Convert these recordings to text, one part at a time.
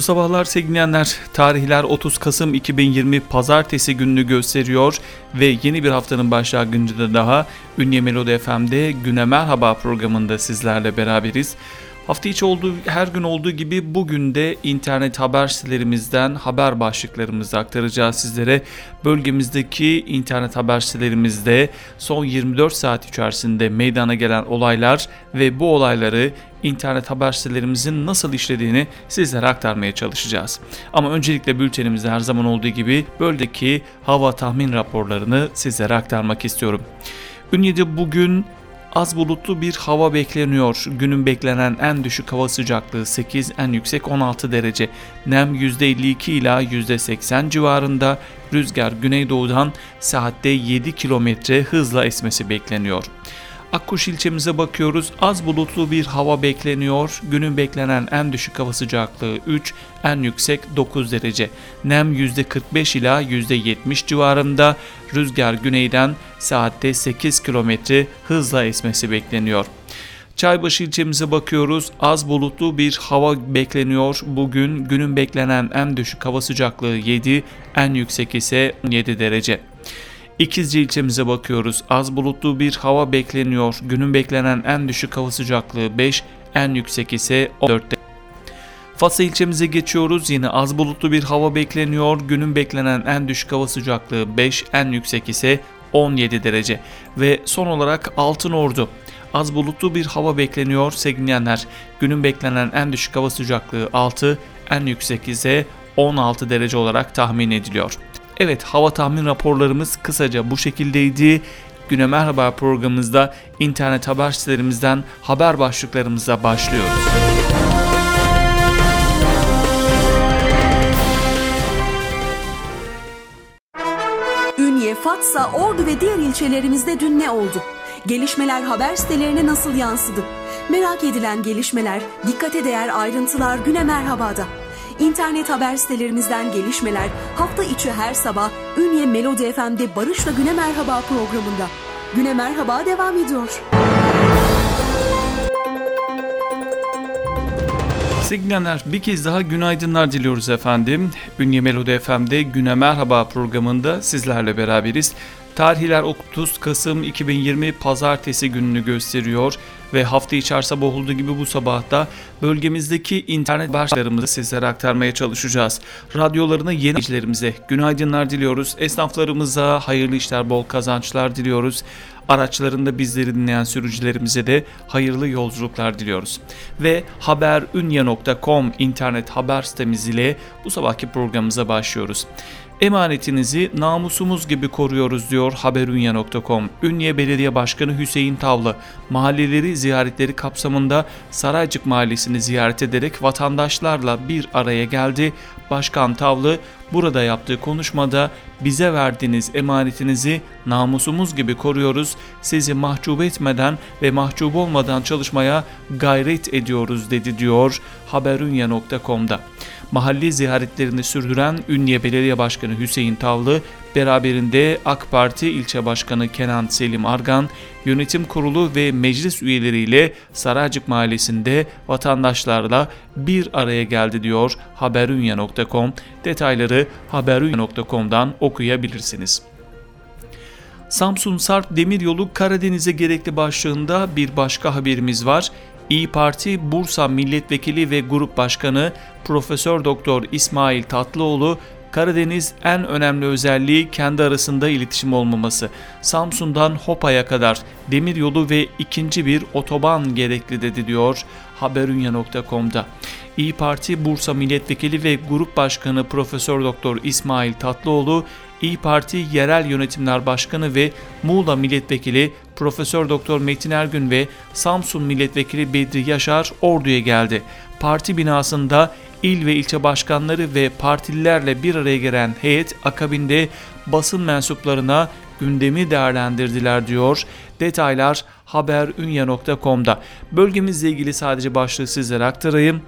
Mutlu sabahlar sevgilenler. Tarihler 30 Kasım 2020 Pazartesi gününü gösteriyor ve yeni bir haftanın başlangıcında daha Ünye Melodi FM'de Güne Merhaba programında sizlerle beraberiz. Hafta içi olduğu her gün olduğu gibi bugün de internet haber sitelerimizden haber başlıklarımızı aktaracağız sizlere. Bölgemizdeki internet haber sitelerimizde son 24 saat içerisinde meydana gelen olaylar ve bu olayları internet haber sitelerimizin nasıl işlediğini sizlere aktarmaya çalışacağız. Ama öncelikle bültenimizde her zaman olduğu gibi bölgedeki hava tahmin raporlarını sizlere aktarmak istiyorum. Ünye'de bugün Az bulutlu bir hava bekleniyor. Günün beklenen en düşük hava sıcaklığı 8, en yüksek 16 derece. Nem %52 ila %80 civarında. Rüzgar güneydoğudan saatte 7 km hızla esmesi bekleniyor. Akkuş ilçemize bakıyoruz. Az bulutlu bir hava bekleniyor. Günün beklenen en düşük hava sıcaklığı 3, en yüksek 9 derece. Nem %45 ila %70 civarında. Rüzgar güneyden saatte 8 km hızla esmesi bekleniyor. Çaybaşı ilçemize bakıyoruz. Az bulutlu bir hava bekleniyor. Bugün günün beklenen en düşük hava sıcaklığı 7, en yüksek ise 7 derece. İkizce ilçemize bakıyoruz. Az bulutlu bir hava bekleniyor. Günün beklenen en düşük hava sıcaklığı 5, en yüksek ise 14 Fatsa ilçemize geçiyoruz. Yine az bulutlu bir hava bekleniyor. Günün beklenen en düşük hava sıcaklığı 5, en yüksek ise 17 derece. Ve son olarak Altın Ordu. Az bulutlu bir hava bekleniyor sevgili Günün beklenen en düşük hava sıcaklığı 6, en yüksek ise 16 derece olarak tahmin ediliyor. Evet hava tahmin raporlarımız kısaca bu şekildeydi. Güne Merhaba programımızda internet haber sitelerimizden haber başlıklarımıza başlıyoruz. Ünye, Fatsa, Ordu ve diğer ilçelerimizde dün ne oldu? Gelişmeler haber sitelerine nasıl yansıdı? Merak edilen gelişmeler, dikkate değer ayrıntılar Güne Merhaba'da. İnternet haber sitelerimizden gelişmeler hafta içi her sabah Ünye Melodi FM'de Barış'la Güne Merhaba programında. Güne Merhaba devam ediyor. Sevgilenler bir kez daha günaydınlar diliyoruz efendim. Ünye Melodi FM'de Güne Merhaba programında sizlerle beraberiz. Tarihler 30 Kasım 2020 Pazartesi gününü gösteriyor ve hafta içi sabah olduğu gibi bu sabahta bölgemizdeki internet başlarımızı sizlere aktarmaya çalışacağız. Radyolarını yeni izleyicilerimize günaydınlar diliyoruz. Esnaflarımıza hayırlı işler, bol kazançlar diliyoruz. Araçlarında bizleri dinleyen sürücülerimize de hayırlı yolculuklar diliyoruz. Ve haberunya.com internet haber sitemiz ile bu sabahki programımıza başlıyoruz. Emanetinizi namusumuz gibi koruyoruz diyor haberunya.com. Ünye Belediye Başkanı Hüseyin Tavlı mahalleleri ziyaretleri kapsamında Saraycık Mahallesi'ni ziyaret ederek vatandaşlarla bir araya geldi. Başkan Tavlı burada yaptığı konuşmada bize verdiğiniz emanetinizi namusumuz gibi koruyoruz. Sizi mahcup etmeden ve mahcup olmadan çalışmaya gayret ediyoruz dedi diyor haberunya.com'da. Mahalli ziyaretlerini sürdüren Ünye Belediye Başkanı Hüseyin Tavlı, beraberinde AK Parti ilçe başkanı Kenan Selim Argan, yönetim kurulu ve meclis üyeleriyle Saraycık Mahallesi'nde vatandaşlarla bir araya geldi diyor haberunya.com. Detayları haberunya.com'dan okuyabilirsiniz. Samsun Sarp Demiryolu Karadeniz'e gerekli başlığında bir başka haberimiz var. İyi Parti Bursa Milletvekili ve Grup Başkanı Profesör Doktor İsmail Tatlıoğlu Karadeniz en önemli özelliği kendi arasında iletişim olmaması. Samsun'dan Hopa'ya kadar demir yolu ve ikinci bir otoban gerekli dedi diyor haberunya.com'da. İyi Parti Bursa Milletvekili ve Grup Başkanı Profesör Doktor İsmail Tatlıoğlu İyi Parti Yerel Yönetimler Başkanı ve Muğla Milletvekili Profesör Doktor Metin Ergün ve Samsun Milletvekili Bedri Yaşar Ordu'ya geldi. Parti binasında il ve ilçe başkanları ve partililerle bir araya gelen heyet akabinde basın mensuplarına gündemi değerlendirdiler diyor. Detaylar haberunya.com'da. Bölgemizle ilgili sadece başlığı sizlere aktarayım.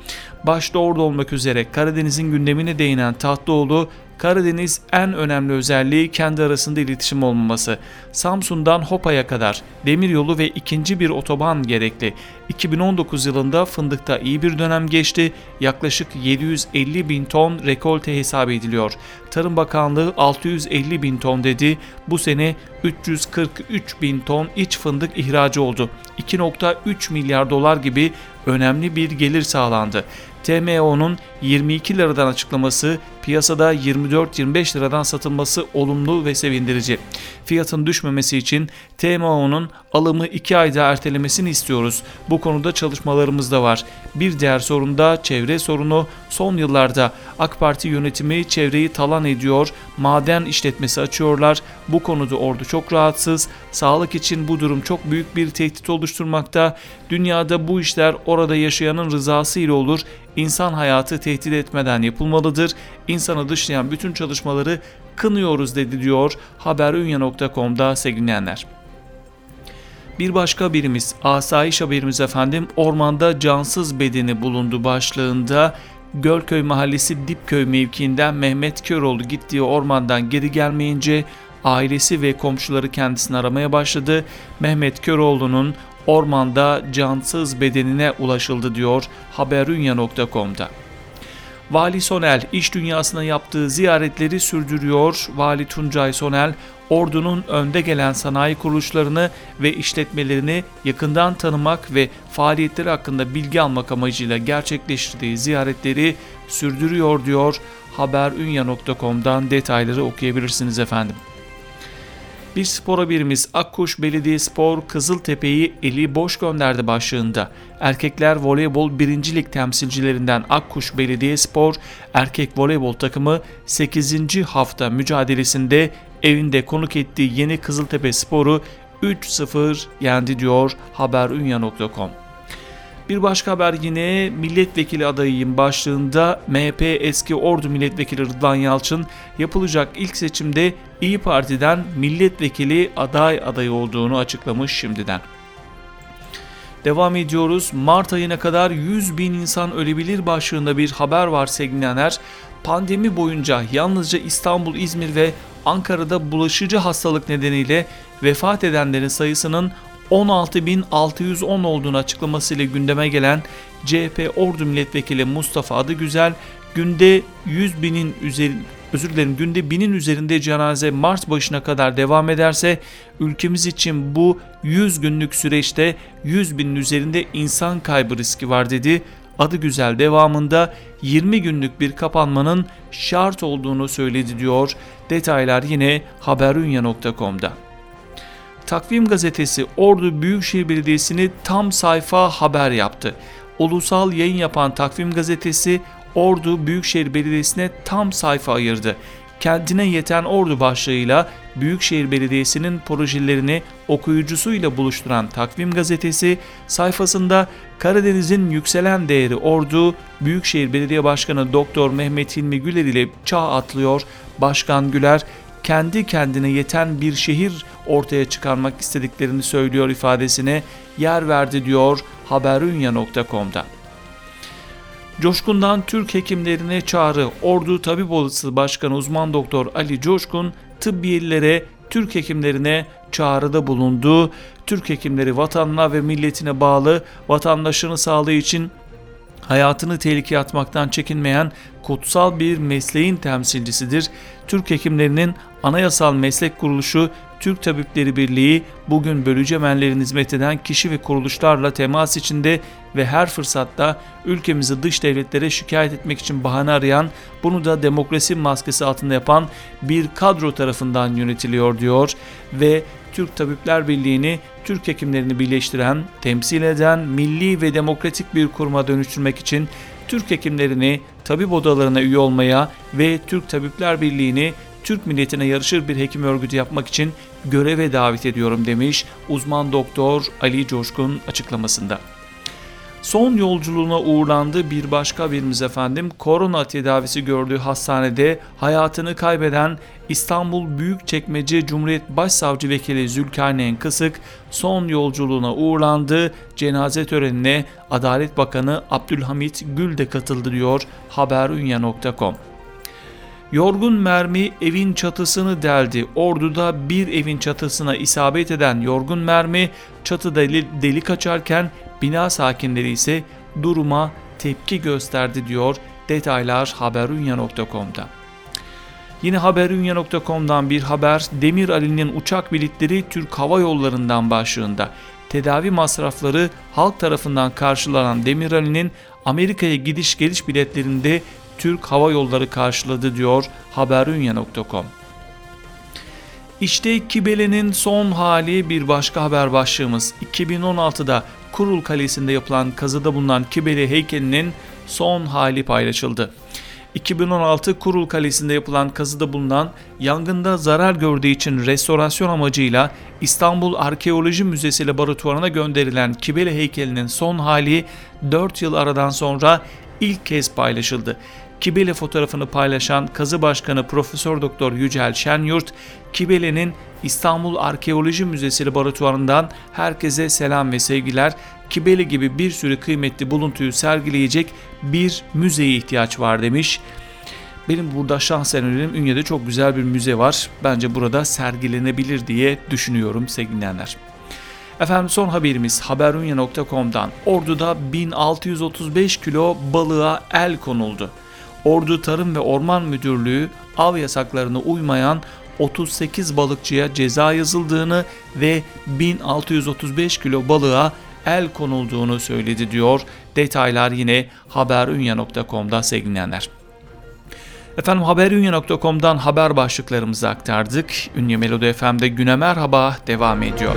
Başta orada olmak üzere Karadeniz'in gündemine değinen Tatlıoğlu Karadeniz en önemli özelliği kendi arasında iletişim olmaması. Samsun'dan Hopa'ya kadar demiryolu ve ikinci bir otoban gerekli. 2019 yılında fındıkta iyi bir dönem geçti. Yaklaşık 750 bin ton rekolte hesap ediliyor. Tarım Bakanlığı 650 bin ton dedi. Bu sene 343 bin ton iç fındık ihracı oldu. 2.3 milyar dolar gibi önemli bir gelir sağlandı. TMO'nun 22 liradan açıklaması piyasada 24-25 liradan satılması olumlu ve sevindirici. Fiyatın düşmemesi için TMO'nun alımı 2 ayda ertelemesini istiyoruz. Bu konuda çalışmalarımız da var. Bir diğer sorun da çevre sorunu. Son yıllarda AK Parti yönetimi çevreyi talan ediyor, maden işletmesi açıyorlar. Bu konuda ordu çok rahatsız. Sağlık için bu durum çok büyük bir tehdit oluşturmakta. Dünyada bu işler orada yaşayanın rızası ile olur. İnsan hayatı tehdit etmeden yapılmalıdır. İnsanı dışlayan bütün çalışmaları kınıyoruz dedi diyor haberunya.com'da sevgilenler. Bir başka birimiz asayiş haberimiz efendim ormanda cansız bedeni bulundu başlığında Gölköy Mahallesi Dipköy mevkiinden Mehmet Köroğlu gittiği ormandan geri gelmeyince ailesi ve komşuları kendisini aramaya başladı. Mehmet Köroğlu'nun ormanda cansız bedenine ulaşıldı diyor haberunya.com'da. Vali Sonel iş dünyasına yaptığı ziyaretleri sürdürüyor. Vali Tuncay Sonel, ordunun önde gelen sanayi kuruluşlarını ve işletmelerini yakından tanımak ve faaliyetleri hakkında bilgi almak amacıyla gerçekleştirdiği ziyaretleri sürdürüyor diyor. Haberunya.com'dan detayları okuyabilirsiniz efendim. Bir spor haberimiz Akkuş Belediyespor Kızıltepe'yi eli boş gönderdi başlığında. Erkekler voleybol 1. lig temsilcilerinden Akkuş Belediyespor erkek voleybol takımı 8. hafta mücadelesinde evinde konuk ettiği yeni Kızıltepe Sporu 3-0 yendi diyor haberunya.com. Bir başka haber yine milletvekili adayıyım başlığında MHP eski Ordu Milletvekili Rıdvan Yalçın yapılacak ilk seçimde İyi Parti'den milletvekili aday adayı olduğunu açıklamış şimdiden. Devam ediyoruz. Mart ayına kadar 100 bin insan ölebilir başlığında bir haber var sevgilenler. Pandemi boyunca yalnızca İstanbul, İzmir ve Ankara'da bulaşıcı hastalık nedeniyle vefat edenlerin sayısının 16.610 olduğunu açıklamasıyla gündeme gelen CHP Ordu Milletvekili Mustafa Adıgüzel günde 100 binin üzeri özür dilerim günde binin üzerinde cenaze Mart başına kadar devam ederse ülkemiz için bu 100 günlük süreçte 100 binin üzerinde insan kaybı riski var dedi. Adı güzel devamında 20 günlük bir kapanmanın şart olduğunu söyledi diyor. Detaylar yine haberunya.com'da. Takvim gazetesi Ordu Büyükşehir Belediyesi'ni tam sayfa haber yaptı. Ulusal yayın yapan Takvim gazetesi Ordu Büyükşehir Belediyesi'ne tam sayfa ayırdı. Kendine yeten ordu başlığıyla Büyükşehir Belediyesi'nin projelerini okuyucusuyla buluşturan Takvim Gazetesi sayfasında Karadeniz'in yükselen değeri ordu Büyükşehir Belediye Başkanı Doktor Mehmet Hilmi Güler ile çağ atlıyor. Başkan Güler kendi kendine yeten bir şehir ortaya çıkarmak istediklerini söylüyor ifadesine yer verdi diyor haberunya.com'da. Coşkun'dan Türk hekimlerine çağrı. Ordu Tabip Odası Başkanı uzman doktor Ali Coşkun tıbbiyelilere Türk hekimlerine çağrıda bulundu. Türk hekimleri vatanına ve milletine bağlı vatandaşını sağlığı için hayatını tehlikeye atmaktan çekinmeyen kutsal bir mesleğin temsilcisidir. Türk hekimlerinin anayasal meslek kuruluşu Türk Tabipleri Birliği bugün bölücü emellerin hizmet eden kişi ve kuruluşlarla temas içinde ve her fırsatta ülkemizi dış devletlere şikayet etmek için bahane arayan, bunu da demokrasi maskesi altında yapan bir kadro tarafından yönetiliyor diyor ve Türk Tabipler Birliği'ni Türk hekimlerini birleştiren, temsil eden milli ve demokratik bir kuruma dönüştürmek için Türk hekimlerini tabip odalarına üye olmaya ve Türk Tabipler Birliği'ni Türk milletine yarışır bir hekim örgütü yapmak için göreve davet ediyorum demiş uzman doktor Ali Coşkun açıklamasında. Son yolculuğuna uğurlandı bir başka birimiz efendim. Korona tedavisi gördüğü hastanede hayatını kaybeden İstanbul Büyükçekmece Cumhuriyet Başsavcı Vekili Zülkarneyn Kısık son yolculuğuna uğurlandı. Cenaze törenine Adalet Bakanı Abdülhamit Gül de katıldı diyor haberunya.com. Yorgun mermi evin çatısını deldi. Ordu'da bir evin çatısına isabet eden yorgun mermi çatıda delik açarken bina sakinleri ise duruma tepki gösterdi diyor detaylar haberunya.com'da. Yine haberunya.com'dan bir haber Demir Ali'nin uçak biletleri Türk Hava Yolları'ndan başlığında. Tedavi masrafları halk tarafından karşılanan Demir Ali'nin Amerika'ya gidiş geliş biletlerinde Türk Hava Yolları karşıladı diyor haberunya.com. İşte Kibele'nin son hali bir başka haber başlığımız. 2016'da Kurul Kalesi'nde yapılan kazıda bulunan Kibele heykelinin son hali paylaşıldı. 2016 Kurul Kalesi'nde yapılan kazıda bulunan yangında zarar gördüğü için restorasyon amacıyla İstanbul Arkeoloji Müzesi laboratuvarına gönderilen Kibele heykelinin son hali 4 yıl aradan sonra ilk kez paylaşıldı. Kibele fotoğrafını paylaşan kazı başkanı Profesör Doktor Yücel Şenyurt, Kibele'nin İstanbul Arkeoloji Müzesi laboratuvarından herkese selam ve sevgiler. Kibele gibi bir sürü kıymetli buluntuyu sergileyecek bir müzeye ihtiyaç var demiş. Benim burada şahsen önerim Ünye'de çok güzel bir müze var. Bence burada sergilenebilir diye düşünüyorum sevgili dinleyenler. Efendim son haberimiz haberunya.com'dan Ordu'da 1635 kilo balığa el konuldu. Ordu Tarım ve Orman Müdürlüğü av yasaklarına uymayan 38 balıkçıya ceza yazıldığını ve 1635 kilo balığa el konulduğunu söyledi diyor. Detaylar yine haberunya.com'da sevgilenler. Efendim haberunya.com'dan haber başlıklarımızı aktardık. Ünlü Melodi FM'de güne merhaba devam ediyor.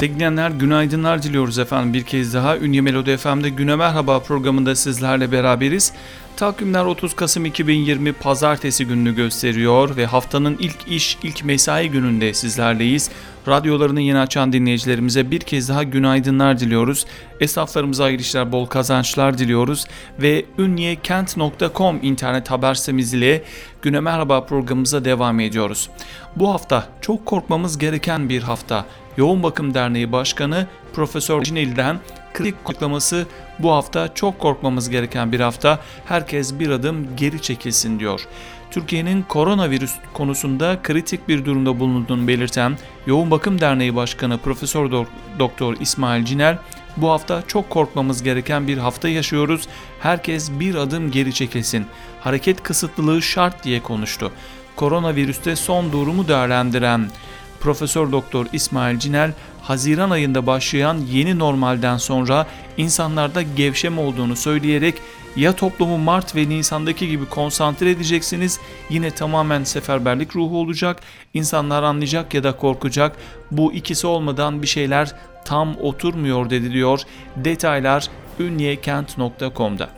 Sevgilenler günaydınlar diliyoruz efendim bir kez daha. Ünye Melodi FM'de Güne Merhaba programında sizlerle beraberiz. Takvimler 30 Kasım 2020 Pazartesi gününü gösteriyor ve haftanın ilk iş, ilk mesai gününde sizlerleyiz. Radyolarını yeni açan dinleyicilerimize bir kez daha günaydınlar diliyoruz. Esnaflarımıza hayırlı bol kazançlar diliyoruz ve ünyekent.com internet haber sitemiz ile Güne Merhaba programımıza devam ediyoruz. Bu hafta çok korkmamız gereken bir hafta. Yoğun Bakım Derneği Başkanı Profesör Cinil'den kritik açıklaması bu hafta çok korkmamız gereken bir hafta. Herkes bir adım geri çekilsin diyor. Türkiye'nin koronavirüs konusunda kritik bir durumda bulunduğunu belirten Yoğun Bakım Derneği Başkanı Profesör Doktor İsmail Cinel bu hafta çok korkmamız gereken bir hafta yaşıyoruz. Herkes bir adım geri çekilsin. Hareket kısıtlılığı şart diye konuştu. Koronavirüste son durumu değerlendiren Profesör Doktor İsmail Cinel, Haziran ayında başlayan yeni normalden sonra insanlarda gevşeme olduğunu söyleyerek ya toplumu Mart ve Nisan'daki gibi konsantre edeceksiniz, yine tamamen seferberlik ruhu olacak, insanlar anlayacak ya da korkacak. Bu ikisi olmadan bir şeyler tam oturmuyor dedi diyor. Detaylar ünyekent.com'da.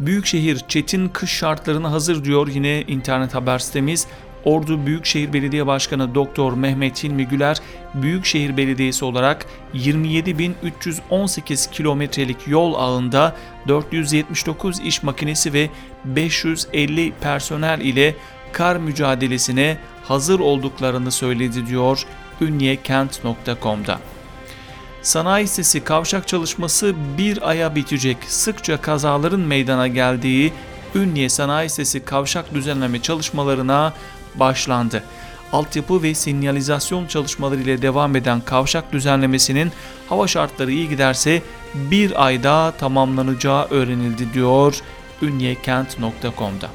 Büyükşehir çetin kış şartlarına hazır diyor yine internet haber sitemiz. Ordu Büyükşehir Belediye Başkanı Doktor Mehmet Hilmi Güler, Büyükşehir Belediyesi olarak 27.318 kilometrelik yol ağında 479 iş makinesi ve 550 personel ile kar mücadelesine hazır olduklarını söyledi diyor ünyekent.com'da. Sanayi sitesi kavşak çalışması bir aya bitecek. Sıkça kazaların meydana geldiği Ünye Sanayi Sitesi kavşak düzenleme çalışmalarına başlandı. Altyapı ve sinyalizasyon çalışmaları ile devam eden kavşak düzenlemesinin hava şartları iyi giderse bir ayda tamamlanacağı öğrenildi diyor ünyekent.com'da.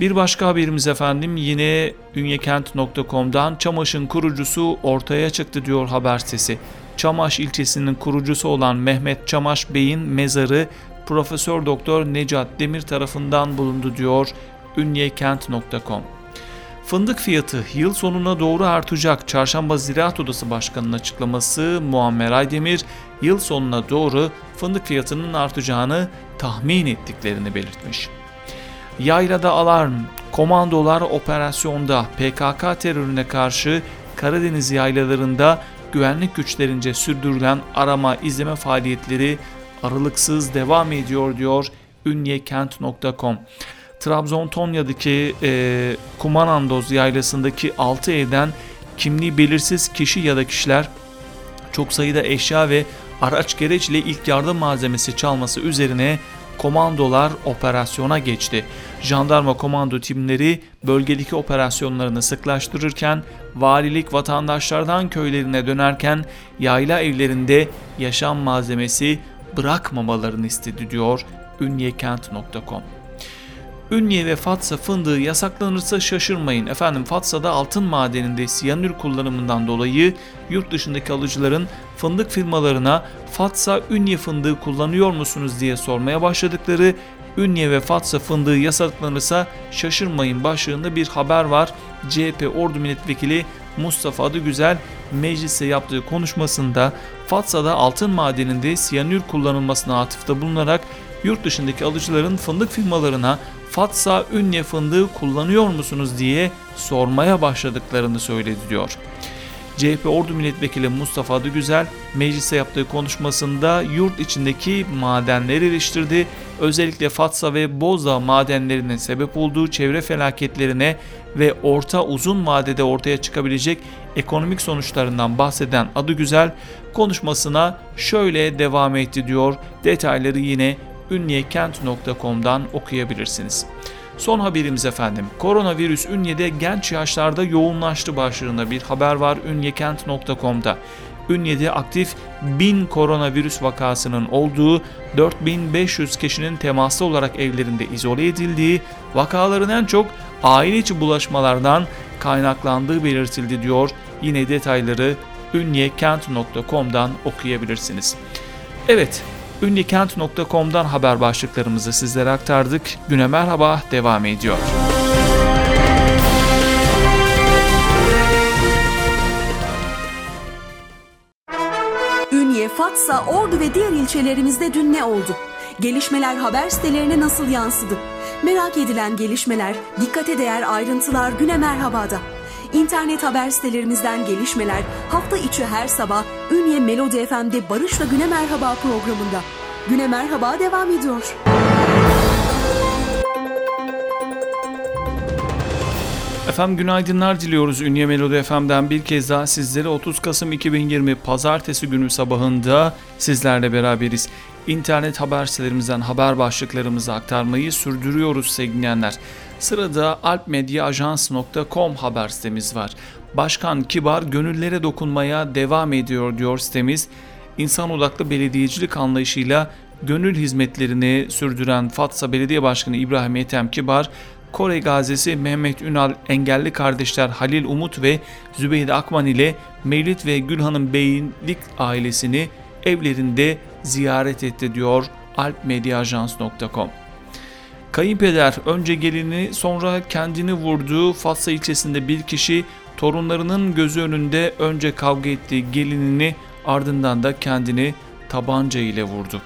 Bir başka haberimiz efendim yine ünyekent.com'dan Çamaş'ın kurucusu ortaya çıktı diyor haber sitesi. Çamaş ilçesinin kurucusu olan Mehmet Çamaş Bey'in mezarı Profesör Doktor Necat Demir tarafından bulundu diyor ünyekent.com. Fındık fiyatı yıl sonuna doğru artacak. Çarşamba Ziraat Odası Başkanı'nın açıklaması Muammer Aydemir yıl sonuna doğru fındık fiyatının artacağını tahmin ettiklerini belirtmiş. Yaylada alarm, komandolar operasyonda PKK terörüne karşı Karadeniz yaylalarında güvenlik güçlerince sürdürülen arama izleme faaliyetleri aralıksız devam ediyor diyor ünyekent.com. Trabzon Tonya'daki e, Kumanandoz yaylasındaki 6 evden kimliği belirsiz kişi ya da kişiler çok sayıda eşya ve araç gereç ile ilk yardım malzemesi çalması üzerine komandolar operasyona geçti. Jandarma komando timleri bölgedeki operasyonlarını sıklaştırırken valilik vatandaşlardan köylerine dönerken yayla evlerinde yaşam malzemesi bırakmamalarını istedi diyor ünyekent.com. Ünye ve Fatsa fındığı yasaklanırsa şaşırmayın. Efendim Fatsa'da altın madeninde siyanür kullanımından dolayı yurt dışındaki alıcıların fındık firmalarına Fatsa Ünye fındığı kullanıyor musunuz diye sormaya başladıkları Ünye ve Fatsa fındığı yasaklanırsa şaşırmayın başlığında bir haber var. CHP Ordu Milletvekili Mustafa Adıgüzel meclise yaptığı konuşmasında Fatsa'da altın madeninde siyanür kullanılmasına atıfta bulunarak yurt dışındaki alıcıların fındık firmalarına Fatsa Ünye fındığı kullanıyor musunuz diye sormaya başladıklarını söyledi diyor. CHP Ordu Milletvekili Mustafa Adıgüzel meclise yaptığı konuşmasında yurt içindeki madenleri eleştirdi. Özellikle Fatsa ve Boza madenlerinin sebep olduğu çevre felaketlerine ve orta uzun vadede ortaya çıkabilecek ekonomik sonuçlarından bahseden Adıgüzel konuşmasına şöyle devam etti diyor. Detayları yine ünyekent.com'dan okuyabilirsiniz. Son haberimiz efendim. Koronavirüs Ünye'de genç yaşlarda yoğunlaştı başlığında bir haber var ünyekent.com'da. Ünye'de aktif 1000 koronavirüs vakasının olduğu 4500 kişinin temaslı olarak evlerinde izole edildiği, vakaların en çok aile içi bulaşmalardan kaynaklandığı belirtildi diyor. Yine detayları ünyekent.com'dan okuyabilirsiniz. Evet, ünlükent.com'dan haber başlıklarımızı sizlere aktardık. Güne merhaba devam ediyor. Ünye, Fatsa, Ordu ve diğer ilçelerimizde dün ne oldu? Gelişmeler haber sitelerine nasıl yansıdı? Merak edilen gelişmeler, dikkate değer ayrıntılar Güne Merhaba'da. İnternet haber sitelerimizden gelişmeler hafta içi her sabah Ünye Melodi FM'de Barış'la Güne Merhaba programında. Güne Merhaba devam ediyor. Efendim günaydınlar diliyoruz Ünye Melodi FM'den bir kez daha sizlere 30 Kasım 2020 Pazartesi günü sabahında sizlerle beraberiz. İnternet haber sitelerimizden haber başlıklarımızı aktarmayı sürdürüyoruz sevgilenler. Sırada alpmedyaajans.com haber sitemiz var. Başkan Kibar gönüllere dokunmaya devam ediyor diyor sitemiz. İnsan odaklı belediyecilik anlayışıyla gönül hizmetlerini sürdüren Fatsa Belediye Başkanı İbrahim Ethem Kibar, Kore gazisi Mehmet Ünal engelli kardeşler Halil Umut ve Zübeyde Akman ile Mevlid ve Gülhan'ın Beylik ailesini evlerinde ziyaret etti diyor alpmediaajans.com. Kayınpeder önce gelini sonra kendini vurduğu Fatsa ilçesinde bir kişi torunlarının gözü önünde önce kavga ettiği gelinini ardından da kendini tabanca ile vurdu.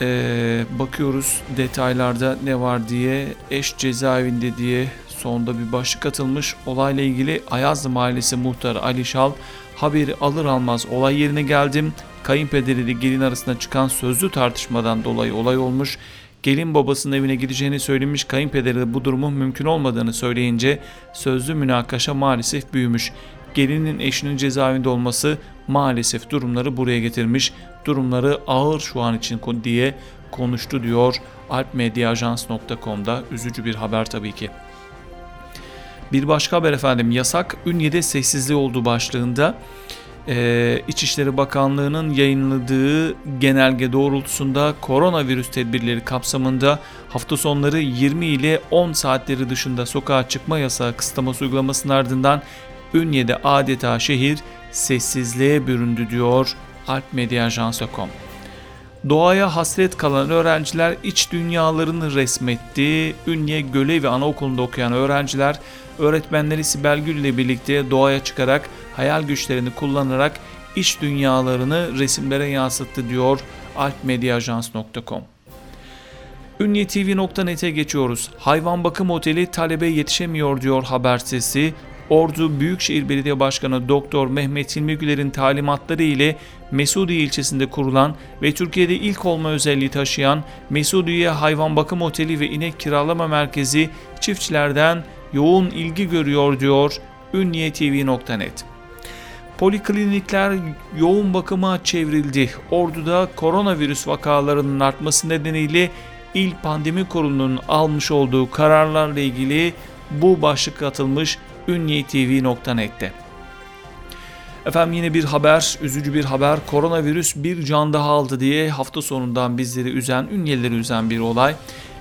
Ee, bakıyoruz detaylarda ne var diye eş cezaevinde diye sonda bir başlık atılmış. Olayla ilgili Ayazlı Mahallesi muhtarı Ali Şal haberi alır almaz olay yerine geldim. Kayınpederi ile gelin arasında çıkan sözlü tartışmadan dolayı olay olmuş. Gelin babasının evine gideceğini söylemiş kayınpederi de bu durumun mümkün olmadığını söyleyince sözlü münakaşa maalesef büyümüş. Gelinin eşinin cezaevinde olması maalesef durumları buraya getirmiş. Durumları ağır şu an için diye konuştu diyor alpmediaajans.com'da üzücü bir haber tabii ki. Bir başka haber efendim yasak Ünye'de sessizliği olduğu başlığında e, İçişleri Bakanlığı'nın yayınladığı genelge doğrultusunda koronavirüs tedbirleri kapsamında hafta sonları 20 ile 10 saatleri dışında sokağa çıkma yasağı kısıtlaması uygulamasının ardından Ünye'de adeta şehir sessizliğe büründü diyor alpmedyajansı.com. Doğaya hasret kalan öğrenciler iç dünyalarını resmetti. Ünye Göle ve Anaokulu'nda okuyan öğrenciler öğretmenleri Sibel Gül ile birlikte doğaya çıkarak hayal güçlerini kullanarak iç dünyalarını resimlere yansıttı diyor alpmediaajans.com. Ünyetv.net'e geçiyoruz. Hayvan bakım oteli talebe yetişemiyor diyor haber sesi. Ordu Büyükşehir Belediye Başkanı Doktor Mehmet Hilmi Güler'in talimatları ile Mesudiye ilçesinde kurulan ve Türkiye'de ilk olma özelliği taşıyan Mesudiye Hayvan Bakım Oteli ve İnek Kiralama Merkezi çiftçilerden yoğun ilgi görüyor diyor ünniyetv.net. Poliklinikler yoğun bakıma çevrildi. Ordu'da koronavirüs vakalarının artması nedeniyle İl Pandemi Kurulu'nun almış olduğu kararlarla ilgili bu başlık atılmış ünniyetv.net'te. Efendim yine bir haber, üzücü bir haber. Koronavirüs bir can daha aldı diye hafta sonundan bizleri üzen, ünyeleri üzen bir olay.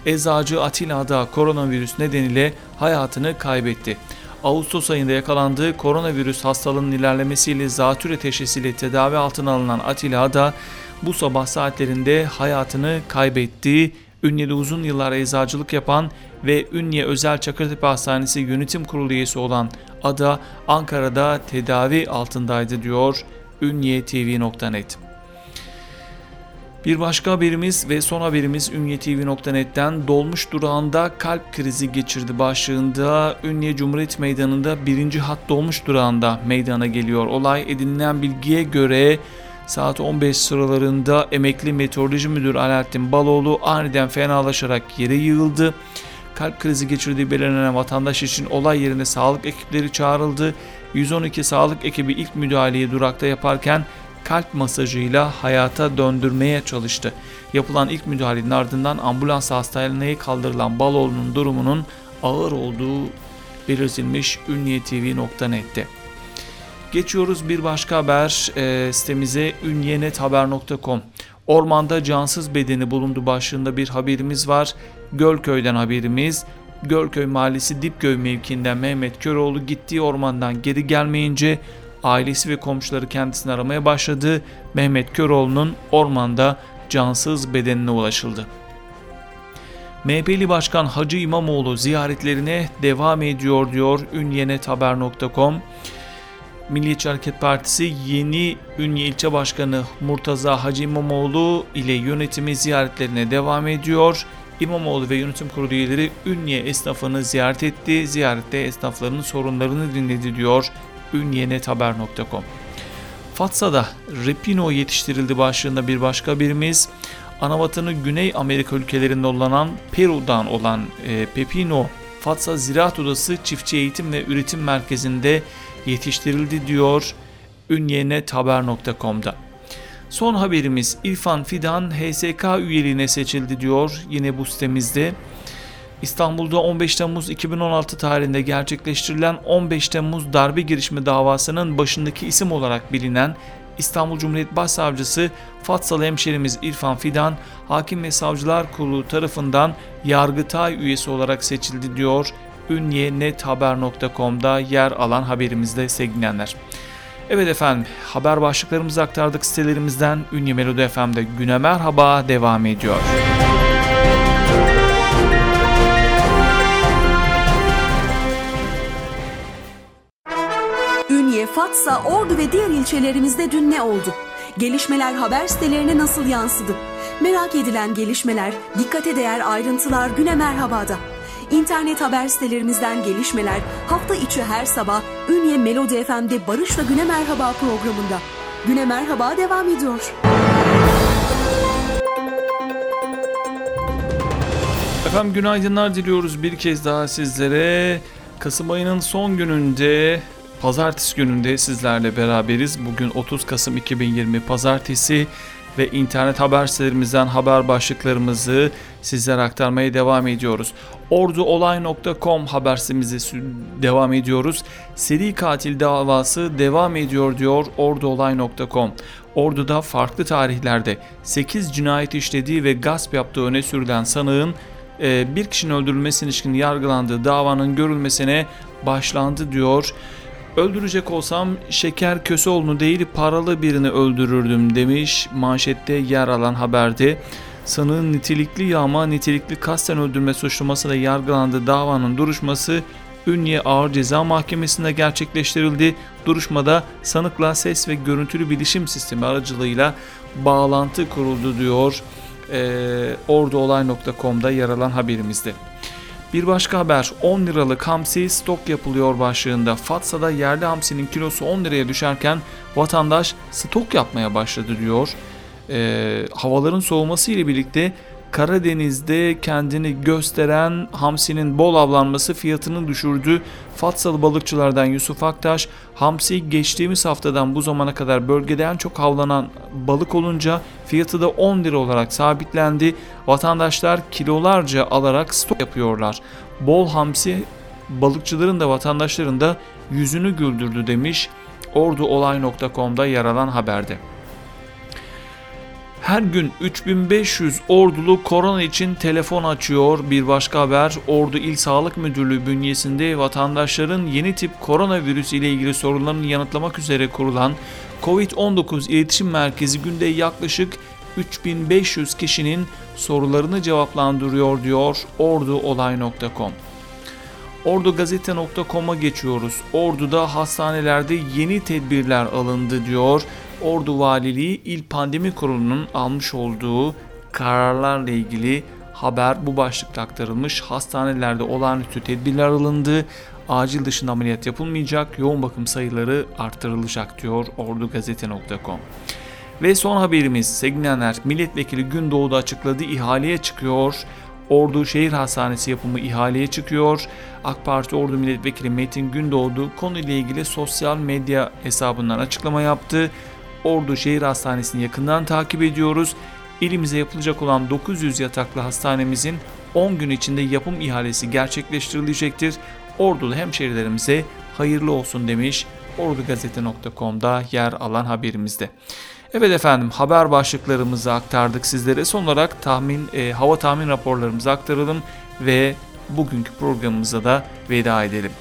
Eczacı Atilla da koronavirüs nedeniyle hayatını kaybetti. Ağustos ayında yakalandığı koronavirüs hastalığının ilerlemesiyle zatüre teşhisiyle tedavi altına alınan Atilla da bu sabah saatlerinde hayatını kaybetti. Ünye'de uzun yıllar eczacılık yapan ve Ünye Özel Çakırtepe Hastanesi yönetim kurulu üyesi olan Ada Ankara'da tedavi altındaydı diyor ünyetv.net. Bir başka haberimiz ve son haberimiz ünyetv.net'ten dolmuş durağında kalp krizi geçirdi başlığında Ünye Cumhuriyet Meydanı'nda birinci hat dolmuş durağında meydana geliyor. Olay edinilen bilgiye göre saat 15 sıralarında emekli meteoroloji müdürü Alaaddin Baloğlu aniden fenalaşarak yere yığıldı. Kalp krizi geçirdiği belirlenen vatandaş için olay yerine sağlık ekipleri çağrıldı. 112 sağlık ekibi ilk müdahaleyi durakta yaparken kalp masajıyla hayata döndürmeye çalıştı. Yapılan ilk müdahalenin ardından ambulans hastaneye kaldırılan Baloğlu'nun durumunun ağır olduğu belirtilmiş ünniyetv.net'te. Geçiyoruz bir başka haber e, sitemize ünyenethaber.com. Ormanda cansız bedeni bulundu başlığında bir haberimiz var. Gölköy'den haberimiz. Gölköy Mahallesi Dipköy mevkiinden Mehmet Köroğlu gittiği ormandan geri gelmeyince ailesi ve komşuları kendisini aramaya başladı. Mehmet Köroğlu'nun ormanda cansız bedenine ulaşıldı. MHP'li Başkan Hacı İmamoğlu ziyaretlerine devam ediyor diyor ünyenethaber.com. Milliyetçi Hareket Partisi yeni Ünye İlçe Başkanı Murtaza Hacı İmamoğlu ile yönetimi ziyaretlerine devam ediyor. İmamoğlu ve yönetim kurulu üyeleri Ünye esnafını ziyaret etti. Ziyarette esnafların sorunlarını dinledi diyor ünyenethaber.com. Fatsa'da Repino yetiştirildi başlığında bir başka birimiz. Anavatanı Güney Amerika ülkelerinde olanan Peru'dan olan e, Pepino Fatsa Ziraat Odası Çiftçi Eğitim ve Üretim Merkezi'nde yetiştirildi diyor ünyenethaber.com'da. Son haberimiz İrfan Fidan HSK üyeliğine seçildi diyor yine bu sitemizde. İstanbul'da 15 Temmuz 2016 tarihinde gerçekleştirilen 15 Temmuz darbe girişimi davasının başındaki isim olarak bilinen İstanbul Cumhuriyet Başsavcısı Fatsalı hemşerimiz İrfan Fidan, Hakim ve Savcılar Kurulu tarafından Yargıtay üyesi olarak seçildi diyor ünyenethaber.com'da yer alan haberimizde sevgilenler. Evet efendim haber başlıklarımızı aktardık sitelerimizden Ünye Melodi FM'de güne merhaba devam ediyor. Ünye, Fatsa, Ordu ve diğer ilçelerimizde dün ne oldu? Gelişmeler haber sitelerine nasıl yansıdı? Merak edilen gelişmeler, dikkate değer ayrıntılar güne merhabada. İnternet haber sitelerimizden gelişmeler hafta içi her sabah Ünye Melodi FM'de Barış'la Güne Merhaba programında. Güne Merhaba devam ediyor. Efendim günaydınlar diliyoruz bir kez daha sizlere. Kasım ayının son gününde Pazartesi gününde sizlerle beraberiz. Bugün 30 Kasım 2020 Pazartesi ve internet haber sitelerimizden haber başlıklarımızı sizlere aktarmaya devam ediyoruz. Orduolay.com haber sitemize devam ediyoruz. Seri katil davası devam ediyor diyor orduolay.com. Ordu'da farklı tarihlerde 8 cinayet işlediği ve gasp yaptığı öne sürülen sanığın e, bir kişinin öldürülmesine ilişkin yargılandığı davanın görülmesine başlandı diyor. Öldürecek olsam Şeker Köseoğlu'nu değil paralı birini öldürürdüm demiş manşette yer alan haberde. Sanığın nitelikli yağma nitelikli kasten öldürme suçlamasıyla yargılandığı davanın duruşması Ünye Ağır Ceza Mahkemesi'nde gerçekleştirildi. Duruşmada sanıkla ses ve görüntülü bilişim sistemi aracılığıyla bağlantı kuruldu diyor e, orduolay.com'da yer alan haberimizde. Bir başka haber 10 liralık hamsi stok yapılıyor başlığında. Fatsa'da yerli hamsinin kilosu 10 liraya düşerken vatandaş stok yapmaya başladı diyor. E, havaların soğuması ile birlikte Karadeniz'de kendini gösteren hamsinin bol avlanması fiyatını düşürdü. Fatsalı balıkçılardan Yusuf Aktaş, hamsi geçtiğimiz haftadan bu zamana kadar bölgede en çok avlanan balık olunca fiyatı da 10 lira olarak sabitlendi. Vatandaşlar kilolarca alarak stok yapıyorlar. Bol hamsi balıkçıların da vatandaşların da yüzünü güldürdü demiş orduolay.com'da yer alan haberde. Her gün 3500 ordulu korona için telefon açıyor. Bir başka haber Ordu İl Sağlık Müdürlüğü bünyesinde vatandaşların yeni tip koronavirüs ile ilgili sorunlarını yanıtlamak üzere kurulan COVID-19 İletişim Merkezi günde yaklaşık 3500 kişinin sorularını cevaplandırıyor diyor orduolay.com. Ordugazete.com'a geçiyoruz. Ordu'da hastanelerde yeni tedbirler alındı diyor. Ordu Valiliği İl Pandemi Kurulu'nun almış olduğu kararlarla ilgili haber bu başlıkta aktarılmış. Hastanelerde olağanüstü tedbirler alındı. Acil dışında ameliyat yapılmayacak. Yoğun bakım sayıları arttırılacak diyor ordugazete.com. Ve son haberimiz Segnener Milletvekili Gündoğdu açıkladı ihaleye çıkıyor. Ordu Şehir Hastanesi yapımı ihaleye çıkıyor. AK Parti Ordu Milletvekili Metin Gündoğdu konuyla ilgili sosyal medya hesabından açıklama yaptı. Ordu Şehir Hastanesi'ni yakından takip ediyoruz. İlimize yapılacak olan 900 yataklı hastanemizin 10 gün içinde yapım ihalesi gerçekleştirilecektir. Ordulu hemşerilerimize hayırlı olsun demiş ordugazete.com'da yer alan haberimizde. Evet efendim haber başlıklarımızı aktardık sizlere. Son olarak tahmin e, hava tahmin raporlarımızı aktaralım ve bugünkü programımıza da veda edelim.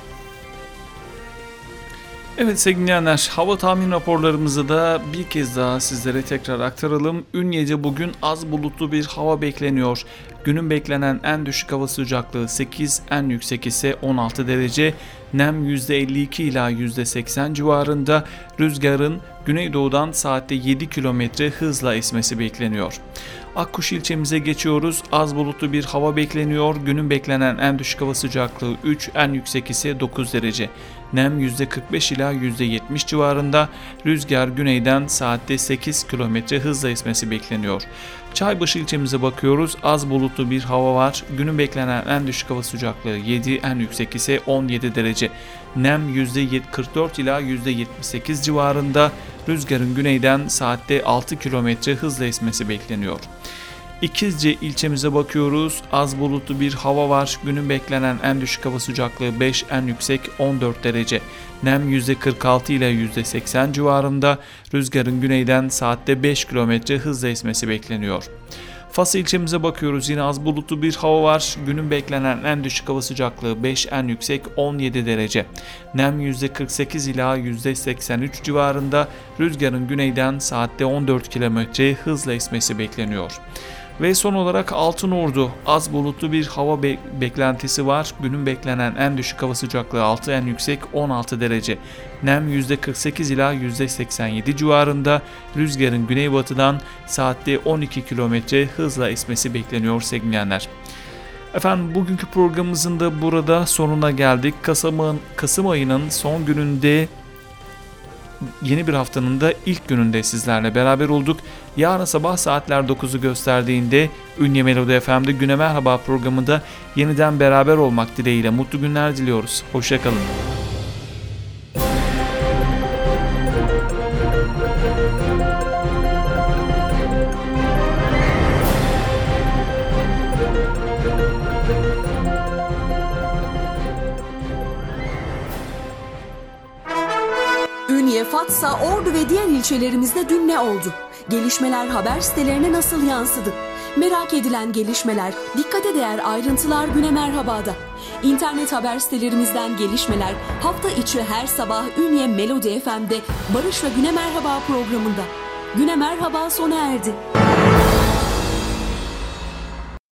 Evet sevgili dinleyenler, hava tahmin raporlarımızı da bir kez daha sizlere tekrar aktaralım. Ünye'de bugün az bulutlu bir hava bekleniyor. Günün beklenen en düşük hava sıcaklığı 8, en yüksek ise 16 derece. Nem %52 ila %80 civarında. Rüzgarın güneydoğudan saatte 7 km hızla esmesi bekleniyor. Akkuş ilçemize geçiyoruz. Az bulutlu bir hava bekleniyor. Günün beklenen en düşük hava sıcaklığı 3, en yüksek ise 9 derece. Nem %45 ila %70 civarında. Rüzgar güneyden saatte 8 km hızla esmesi bekleniyor. Çaybaşı ilçemize bakıyoruz. Az bulutlu bir hava var. Günün beklenen en düşük hava sıcaklığı 7, en yüksek ise 17 derece. Nem %44 ila %78 civarında. Rüzgarın güneyden saatte 6 km hızla esmesi bekleniyor. İkizce ilçemize bakıyoruz. Az bulutlu bir hava var. Günün beklenen en düşük hava sıcaklığı 5, en yüksek 14 derece. Nem %46 ile %80 civarında. Rüzgarın güneyden saatte 5 km hızla esmesi bekleniyor. Fas ilçemize bakıyoruz. Yine az bulutlu bir hava var. Günün beklenen en düşük hava sıcaklığı 5, en yüksek 17 derece. Nem %48 ila %83 civarında. Rüzgarın güneyden saatte 14 km hızla esmesi bekleniyor. Ve son olarak Altın Ordu az bulutlu bir hava be- beklentisi var. Günün beklenen en düşük hava sıcaklığı 6 en yüksek 16 derece. Nem %48 ila %87 civarında. Rüzgarın güneybatıdan saatte 12 km hızla esmesi bekleniyor sevgilenler. Efendim bugünkü programımızın da burada sonuna geldik. Kasım'ın Kasım ayının son gününde yeni bir haftanın da ilk gününde sizlerle beraber olduk. Yarın sabah saatler 9'u gösterdiğinde Ünye Melodi FM'de Güne Merhaba programında yeniden beraber olmak dileğiyle mutlu günler diliyoruz. Hoşçakalın. Fatsa, Ordu ve diğer ilçelerimizde dün ne oldu? Gelişmeler haber sitelerine nasıl yansıdı? Merak edilen gelişmeler, dikkate değer ayrıntılar Güne Merhaba'da. İnternet haber sitelerimizden gelişmeler hafta içi her sabah Ünye Melodi FM'de Barış ve Güne Merhaba programında. Güne Merhaba sona erdi.